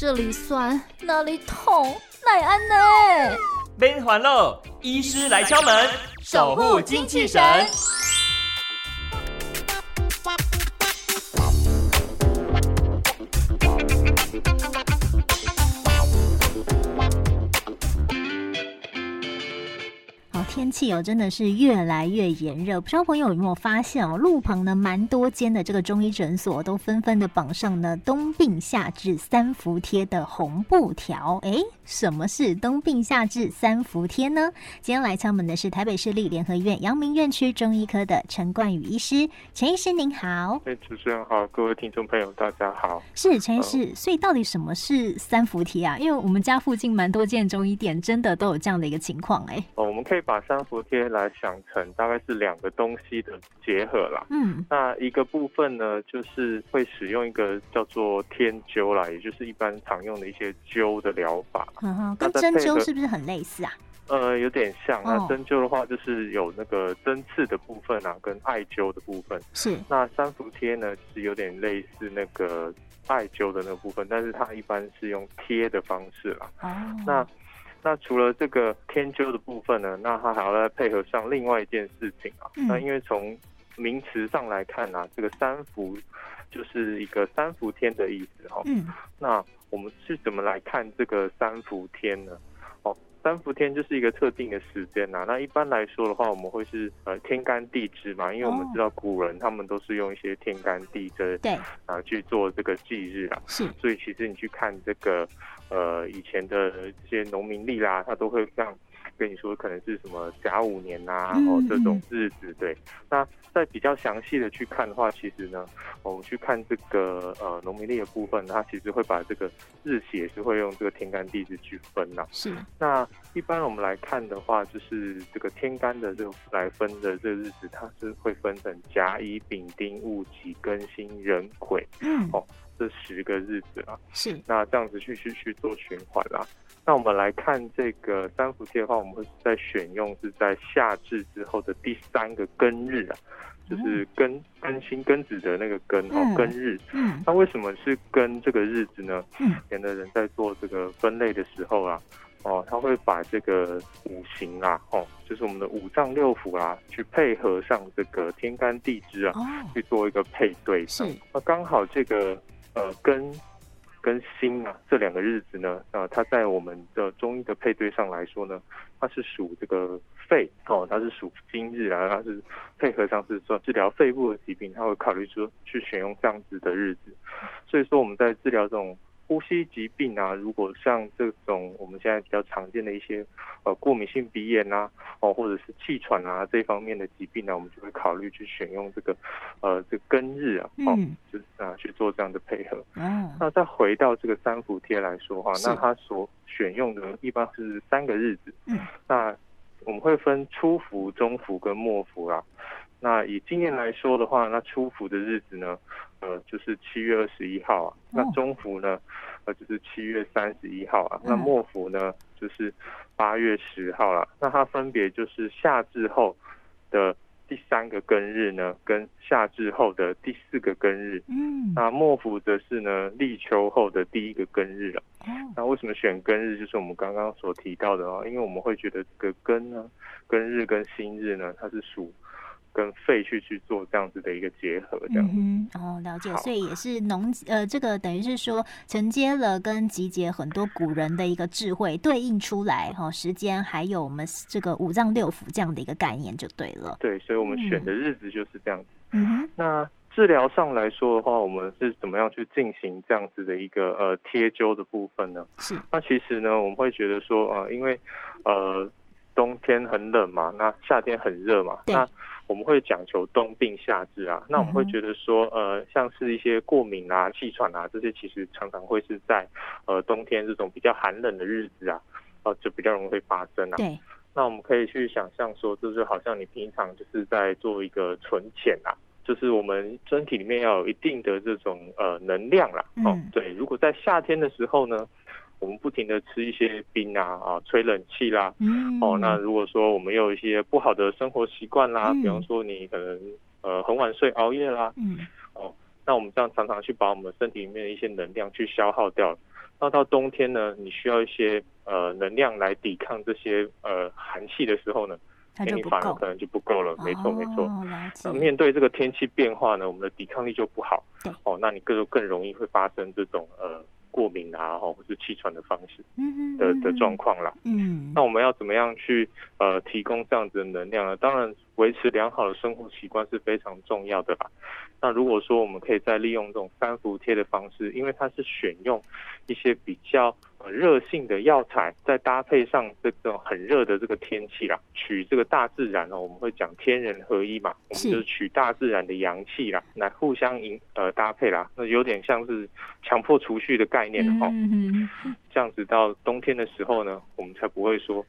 这里酸，那里痛，奈安呢？边环了，医师来敲门，守护精气神。天气哦，真的是越来越炎热。不知道朋友有没有发现哦，路旁呢蛮多间的这个中医诊所都纷纷的绑上呢“冬病夏治三伏贴”的红布条。哎，什么是“冬病夏治三伏贴”呢？今天来敲门的是台北市立联合医院阳明院区中医科的陈冠宇医师。陈医师您好，哎，主持人好，各位听众朋友大家好。是陈医师，所以到底什么是三伏贴啊？因为我们家附近蛮多间中医店，真的都有这样的一个情况。哎，哦，我们可以把三伏贴来想成大概是两个东西的结合啦。嗯，那一个部分呢，就是会使用一个叫做天灸啦，也就是一般常用的一些灸的疗法。嗯哼，跟针灸是不是很类似啊？呃，有点像。那针灸的话，就是有那个针刺的部分啊，跟艾灸的部分。是。那三伏贴呢，是有点类似那个艾灸的那个部分，但是它一般是用贴的方式啦。哦。那那除了这个天灸的部分呢，那它还要再配合上另外一件事情啊。那因为从名词上来看呢，这个三伏就是一个三伏天的意思哈。嗯。那我们是怎么来看这个三伏天呢？哦，三伏天就是一个特定的时间呐。那一般来说的话，我们会是呃天干地支嘛，因为我们知道古人他们都是用一些天干地支对啊去做这个忌日啊。是。所以其实你去看这个。呃，以前的这些农民历啦，他都会像跟你说，可能是什么甲午年啊，然后这种日子。对，那在比较详细的去看的话，其实呢，我们去看这个呃农民历的部分，它其实会把这个日期也是会用这个天干地支去分呐。是。那一般我们来看的话，就是这个天干的这个来分的这个日子，它是会分成甲乙丙丁戊己庚辛壬癸。嗯。哦。这十个日子啊，是那这样子去去去做循环啦。那我们来看这个三伏贴的话，我们会在选用是在夏至之后的第三个庚日啊，就是庚庚辛庚子的那个庚哦庚日。嗯，那为什么是庚这个日子呢？嗯，前的人在做这个分类的时候啊，哦，他会把这个五行啊，哦，就是我们的五脏六腑啊，去配合上这个天干地支啊，去做一个配对。是，那刚好这个。呃，跟跟辛啊这两个日子呢，呃，它在我们的中医的配对上来说呢，它是属这个肺哦，它是属今日啊，它是配合上是说治疗肺部的疾病，它会考虑说去选用这样子的日子，所以说我们在治疗这种。呼吸疾病啊，如果像这种我们现在比较常见的一些呃过敏性鼻炎啊，哦或者是气喘啊这方面的疾病呢，我们就会考虑去选用这个呃这庚日啊，哦就是啊去做这样的配合。哦，那再回到这个三伏贴来说话，那它所选用的一般是三个日子。嗯，那我们会分初伏、中伏跟末伏啦。那以今年来说的话，那初伏的日子呢，呃，就是七月二十一号啊。那中伏呢，呃，就是七月三十一号啊。那末伏呢，就是八月十号了。那它分别就是夏至后的第三个庚日呢，跟夏至后的第四个庚日。嗯。那末伏则是呢，立秋后的第一个庚日了。那为什么选庚日？就是我们刚刚所提到的哦，因为我们会觉得这个庚呢，庚日跟辛日呢，它是属。跟肺去去做这样子的一个结合，这样。嗯哼。哦，了解，所以也是农呃，这个等于是说承接了跟集结很多古人的一个智慧，对应出来哈，时间还有我们这个五脏六腑这样的一个概念就对了。对，所以我们选的日子就是这样子。嗯哼，那治疗上来说的话，我们是怎么样去进行这样子的一个呃贴灸的部分呢？是，那其实呢，我们会觉得说呃，因为呃冬天很冷嘛，那夏天很热嘛，那我们会讲求冬病夏治啊，那我们会觉得说，呃，像是一些过敏啊、气喘啊这些，其实常常会是在呃冬天这种比较寒冷的日子啊，呃，就比较容易会发生啊。对。那我们可以去想象说，就是好像你平常就是在做一个存钱啊，就是我们身体里面要有一定的这种呃能量啦。哦，对。如果在夏天的时候呢？我们不停的吃一些冰啊啊，吹冷气啦，哦，那如果说我们有一些不好的生活习惯啦，比方说你可能呃很晚睡熬夜啦，嗯，哦，那我们这样常常去把我们身体里面的一些能量去消耗掉，那到冬天呢，你需要一些呃能量来抵抗这些呃寒气的时候呢，你。反而可能就不够了。没错，没错。那。面对这个天气变化呢，我们的抵抗力就不好。对哦，那你更更容易会发生这种呃过敏啊，哦，或是气喘的方式的的嗯状况啦。嗯那我们要怎么样去呃提供这样子的能量呢？当然，维持良好的生活习惯是非常重要的啦。那如果说我们可以再利用这种三伏贴的方式，因为它是选用一些比较呃热性的药材，再搭配上这种很热的这个天气啦，取这个大自然哦，我们会讲天人合一嘛，我是们就是取大自然的阳气啦，来互相引呃搭配啦，那有点像是强迫储蓄的概念哈哦。嗯哼这样子到冬天的时候呢，我们才不会说，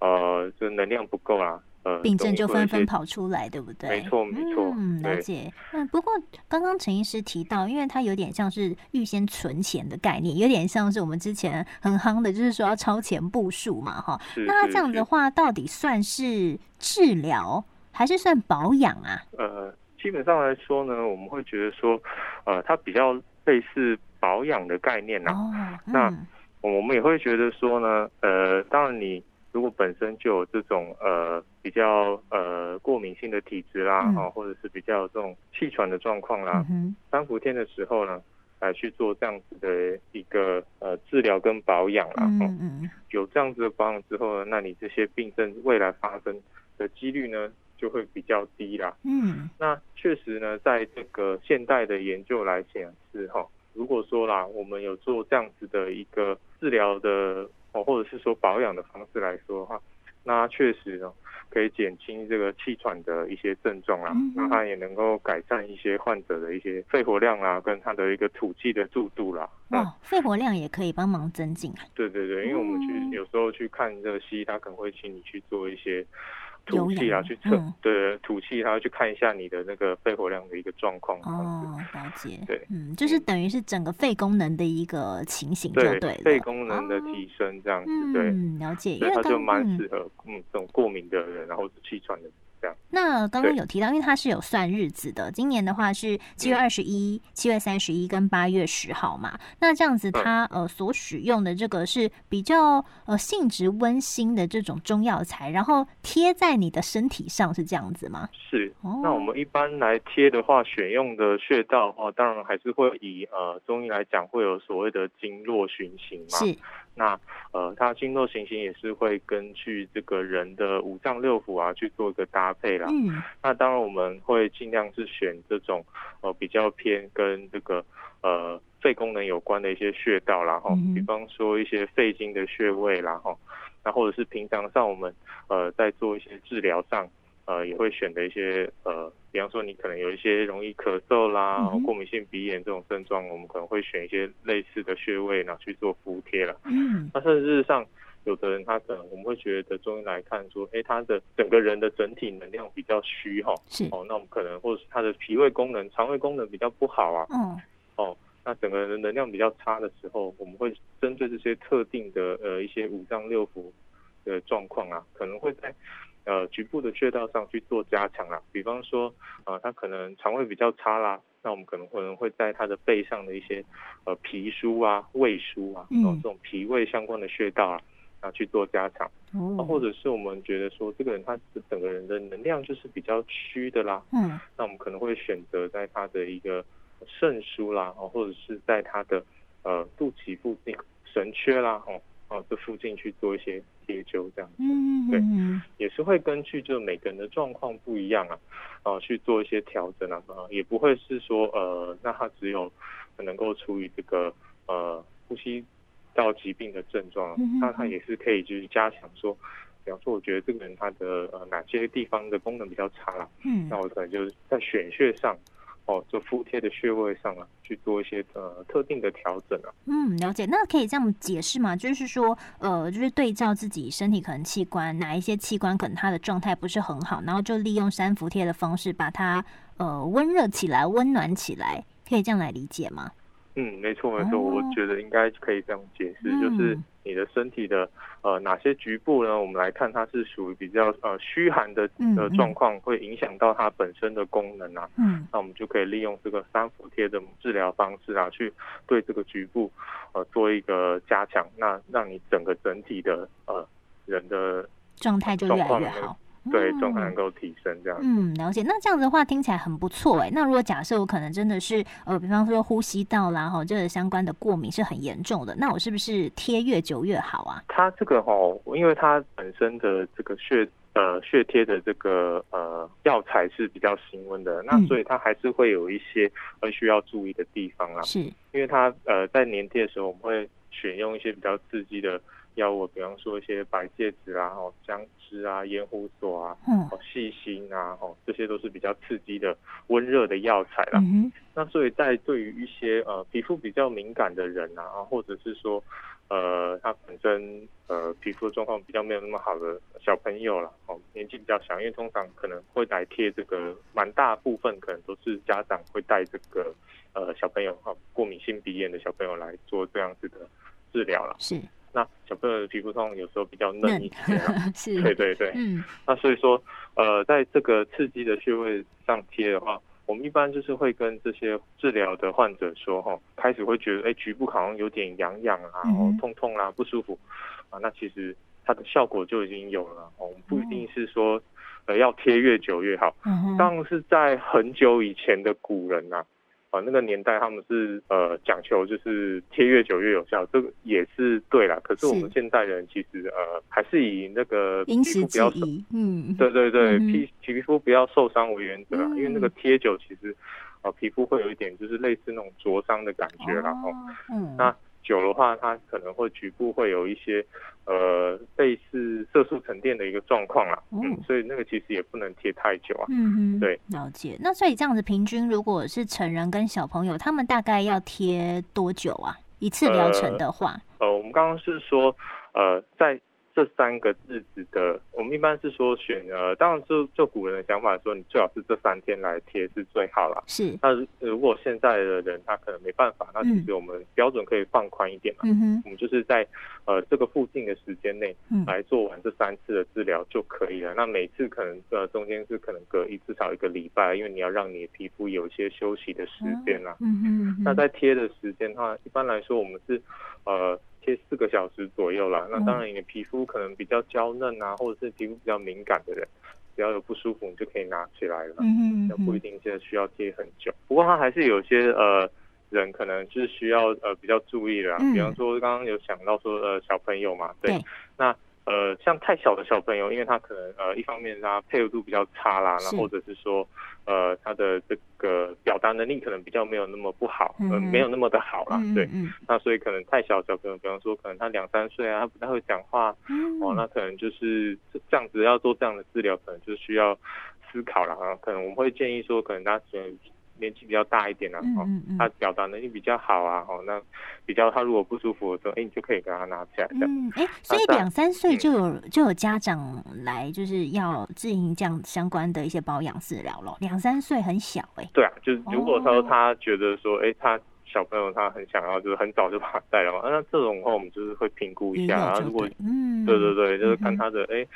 呃，这能量不够啦，呃，病症就纷纷跑出来，对不对？没错没错嗯，了解。嗯，不过刚刚陈医师提到，因为它有点像是预先存钱的概念，有点像是我们之前很夯的，就是说要超前部署嘛，哈。那这样子的是话，到底算是治疗还是算保养啊？呃，基本上来说呢，我们会觉得说，呃，它比较类似保养的概念呐、哦，那嗯我们也会觉得说呢，呃，当然你如果本身就有这种呃比较呃过敏性的体质啦，嗯。哦，或者是比较有这种气喘的状况啦嗯，三伏天的时候呢，来去做这样子的一个呃治疗跟保养啦，哦。嗯。嗯有这样子的保养之后呢，那你这些病症未来发生的几率呢就会比较低啦。嗯。那确实呢，在这个现代的研究来显示哈，如果说啦，我们有做这样子的一个治疗的哦，或者是说保养的方式来说的话，那确实呢可以减轻这个气喘的一些症状啦那它也能够改善一些患者的一些肺活量啊，跟他的一个吐气的速度啦。嗯，那哇，肺活量也可以帮忙增进啊。对对对，因为我们嗯去有时候去看这个西医，他可能会请你去做一些有吐气啊，去测嗯对吐气，他要去看一下你的那个肺活量的一个状况。哦，了解。对嗯，就是等于是整个肺功能的一个情形就对对。肺功能的哦提升这样子，对，嗯，了解。因所以为刚它就蛮嗯适合嗯这种过敏的人，然后是气喘的人这样。那刚刚有提到，因为它是有算日子的，今年的话是七月嗯二十一、七月三十一跟八月十号嘛。那这样子，嗯它呃所使用的这个是比较呃性质温馨的这种中药材，然后贴在你的身体上，是这样子吗？是，哦，那我们一般来贴的话，选用的穴道哦，当然还是会以呃中医来讲，会有所谓的经络循行嘛。是那呃，它经络循行也是会根据这个人的五脏六腑啊去做一个搭配啦。嗯那当然我们会尽量是选这种呃比较偏跟这个呃肺功能有关的一些穴道啦哈嗯，比方说一些肺经的穴位啦哈，那或者是平常上我们呃在做一些治疗上。呃，也会选的一些呃，比方说你可能有一些容易咳嗽啦、嗯过敏性鼻炎这种症状，我们可能会选一些类似的穴位，然后去做敷贴了。嗯那甚至上，有的人他可能我们会觉得中医来看说，哎，他的整个人的整体能量比较虚哈，是。哦，那我们可能或者是他的脾胃功能、肠胃功能比较不好啊，哦哦，那整个人的能量比较差的时候，我们会针对这些特定的呃一些五脏六腑的状况啊，可能会在呃局部的穴道上去做加强啊。比方说，呃，他可能肠胃比较差啦，那我们可能可能会在他的背上的一些呃脾腧啊、胃腧啊，嗯。哦这种脾胃相关的穴道啊，啊去做加强。啊哦，或者是我们觉得说这个人他整个人的能量就是比较虚的啦，嗯那我们可能会选择在他的一个肾腧啦，哦，或者是在他的呃肚脐附近神阙啦，哦哦这附近去做一些贴灸，这样子嗯对嗯也是会根据就每个人的状况不一样啊，啊去做一些调整啊，啊也不会是说呃那他只有能够处于这个呃呼吸道疾病的症状那他也是可以就是加强说。比方说，我觉得这个人他的呃哪些地方的功能比较差了，嗯那我可能就是在选穴上，哦，做敷贴的穴位上啊，去做一些呃特定的调整啊。嗯，了解。那可以这样解释吗？就是说，呃，就是对照自己身体可能器官哪一些器官可能它的状态不是很好，然后就利用三伏贴的方式把它呃温热起来、温暖起来，可以这样来理解吗？嗯，没错没错，我觉得应该可以这样解释，就是你的身体的呃哪些局部呢？我们来看它是属于比较呃虚寒的的状况，会影响到它本身的功能啊。嗯，那我们就可以利用这个三伏贴的治疗方式啊，去对这个局部呃做一个加强，那让你整个整体的呃人的状态就越来越好。对，状态能够提升这样。嗯，了解。那这样子的话听起来很不错哎。那如果假设我可能真的是呃，比方说呼吸道啦哈，这个相关的过敏是很严重的，那我是不是贴越久越好啊？它这个哈，因为它本身的这个血呃血贴的这个呃药材是比较新温的，那所以它还是会有一些呃需要注意的地方啊。是，因为它呃在粘贴的时候，我们会选用一些比较刺激的。药物，比方说一些白芥子啊、哦姜汁啊、盐胡索啊、哦细心啊、哦这些都是比较刺激的温热的药材啦。嗯那所以在对于一些呃皮肤比较敏感的人啊，或者是说呃他本身呃皮肤状况比较没有那么好的小朋友啦，哦年纪比较小，因为通常可能会来贴这个，蛮大部分可能都是家长会带这个呃小朋友哈过敏性鼻炎的小朋友来做这样子的治疗了。是。那小朋友的皮肤痛有时候比较嫩一些，是，对对对，嗯，那所以说，呃，在这个刺激的穴位上贴的话，我们一般就是会跟这些治疗的患者说，哈，开始会觉得，哎，局部好像有点痒痒啊，然后痛痛啊，不舒服啊，那其实它的效果就已经有了，哦，不一定是说，呃，要贴越久越好，当然是在很久以前的古人呐。那个年代他们是呃讲求就是贴越久越有效，这个也是对啦。可是我们现代人其实呃还是以那个皮肤不要受，嗯，对对对，皮皮肤不要受伤为原则啊。因为那个贴久其实呃皮肤会有一点就是类似那种灼伤的感觉，然后嗯那。久的话，它可能会局部会有一些呃类似色素沉淀的一个状况啦，嗯，所以那个其实也不能贴太久啊，嗯嗯，对，了解。那所以这样子平均，如果是成人跟小朋友，他们大概要贴多久啊？一次疗程的话，呃，我们刚刚是说呃在。这三个日子的，我们一般是说选呃，当然就就古人的想法说，你最好是这三天来贴是最好了。是。那如果现在的人他可能没办法，那其实我们标准可以放宽一点嘛。嗯哼。我们就是在呃这个附近的时间内来做完这三次的治疗就可以了。那每次可能呃中间是可能隔一至少一个礼拜，因为你要让你的皮肤有一些休息的时间啦。嗯哼。那在贴的时间的话，一般来说我们是呃。贴四个小时左右啦。那当然你的皮肤可能比较娇嫩啊，或者是皮肤比较敏感的人，只要有不舒服，你就可以拿起来了，嗯嗯，不一定现在需要贴很久。不过它还是有些呃人可能就是需要呃比较注意的，比方说刚刚有想到说呃小朋友嘛，对，那。呃，像太小的小朋友，因为他可能呃，一方面他配合度比较差啦，那或者是说，呃，他的这个表达能力可能比较没有那么不好，嗯，没有那么的好啦，对，那所以可能太小小朋友，比方说可能他两三岁啊，他不太会讲话，哦，那可能就是这样子要做这样的治疗，可能就需要思考了啊，可能我们会建议说，可能他选。年纪比较大一点啊，哦，他表达能力比较好啊，哦，那比较他如果不舒服的时候，哎，你就可以给他拿起来的。嗯，哎，所以两三岁就有就有家长来，就是要进行这样相关的一些保养治疗了。两三岁很小，哎。对啊，就是如果说他觉得说，哎，他小朋友他很想要，就是很早就把他带了嘛，那这种话我们就是会评估一下，然后如果，嗯，对对对，就是看他的哎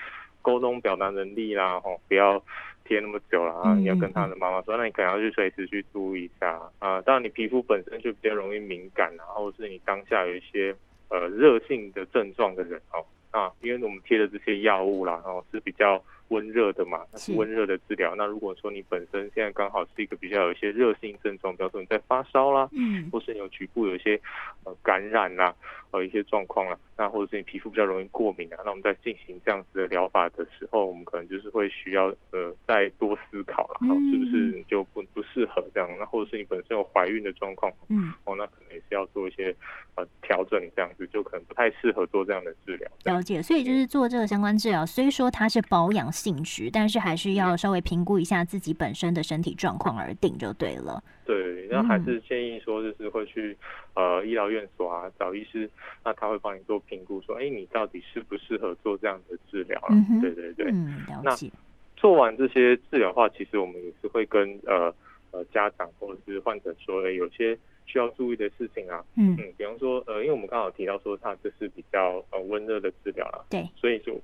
沟通表达能力啦，哦，不要。贴那么久了啊，你要跟他的妈妈说，那你可能要去随时去注意一下啊。当然，你皮肤本身就比较容易敏感，然后是你当下有一些呃热性的症状的人哦啊，因为我们贴的这些药物啦，然后是比较。温热的嘛，是温热的治疗。那如果说你本身现在刚好是一个比较有一些热性症状，比如说你在发烧啦，嗯，或是你有局部有一些呃感染啦，呃一些状况啦，那或者是你皮肤比较容易过敏啊，那我们在进行这样子的疗法的时候，我们可能就是会需要呃再多思考了，是不是就不不适合这样？那或者是你本身有怀孕的状况，嗯，哦，那可能也是要做一些呃调整，这样子就可能不太适合做这样的治疗。了解，所以就是做这个相关治疗，虽说它是保养。性质，但是还是要稍微评估一下自己本身的身体状况而定就对了。对，那还是建议说，就是会去呃医疗院所啊找医师，那他会帮你做评估，说哎你到底适不适合做这样的治疗了？对对对，嗯，了解。做完这些治疗的话，其实我们也是会跟呃呃家长或者是患者说，有些需要注意的事情啊，嗯嗯，比方说呃，因为我们刚好提到说它这是比较呃温热的治疗啦，对，所以就嗯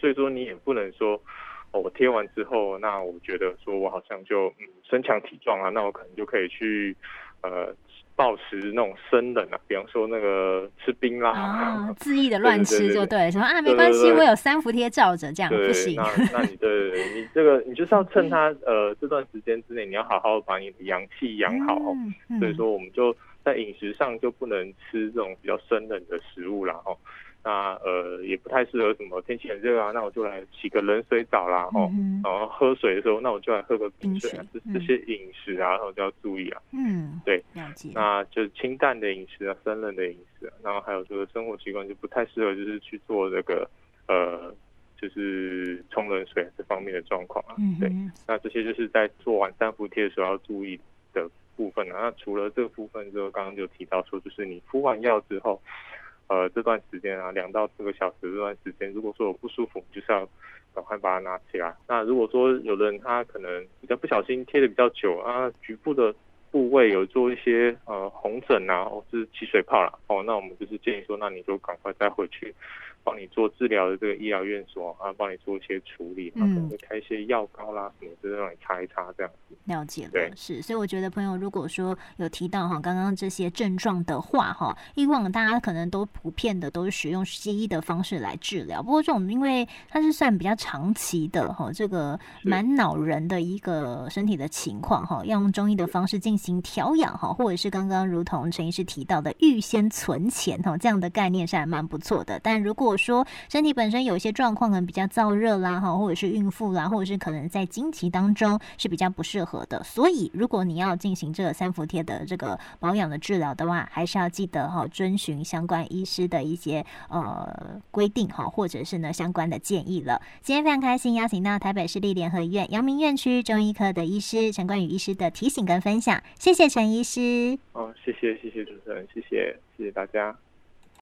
所以说你也不能说。哦，我贴完之后，那我觉得说我好像就嗯身强体壮啊，那我可能就可以去呃暴食那种生冷啊，比方说那个吃冰啦，啊，恣意的乱吃就对，什么啊没关系，我有三伏贴罩着，这样对，不行那。那你对对对，你这个你就是要趁它呃这段时间之内，你要好好把你的阳气养好哦。嗯嗯所以说，我们就在饮食上就不能吃这种比较生冷的食物啦，哦。那呃也不太适合什么天气很热啊，那我就来洗个冷水澡啦，哦。嗯然后喝水的时候，那我就来喝个冰水啊，这这些饮食啊，然后就要注意啊。嗯，对。那就是清淡的饮食啊，生冷的饮食啊，然后还有就是生活习惯就不太适合，就是去做这个呃，就是冲冷水这方面的状况啊。对，嗯，那这些就是在做完三伏贴的时候要注意的部分啊。那除了这个部分之后，刚刚就提到说，就是你敷完药之后，呃，这段时间啊，两到四个小时这段时间，如果说有不舒服，就是要赶快把它拿起来。那如果说有的人他可能比较不小心贴的比较久啊，局部的部位有做一些呃红疹啊，或是起水泡了，哦，那我们就是建议说，那你就赶快再回去帮你做治疗的这个医疗院所啊，帮你做一些处理，然后可能会开一些药膏啦什么，就是让你擦一擦这样子。了解了，对是，所以我觉得朋友如果说有提到哈刚刚这些症状的话哈，以往大家可能都普遍的都是使用西医的方式来治疗，不过这种因为它是算比较长期的哈，这个是蛮恼人的一个身体的情况哈，要用中医的方式进行调养哈，或者是刚刚如同陈医师提到的预先存钱哈，这样的概念是还蛮不错的。但如说身体本身有一些状况，可能比较燥热啦哈，或者是孕妇啦，或者是可能在经期当中是比较不适合的。所以，如果你要进行这个三伏贴的这个保养的治疗的话，还是要记得哈，遵循相关医师的一些呃规定哈，或者是呢相关的建议了。今天非常开心邀请到台北市立联合医院阳明院区中医科的医师陈冠宇医师的提醒跟分享，谢谢陈医师。哦，谢谢谢谢主持人，谢谢谢谢大家。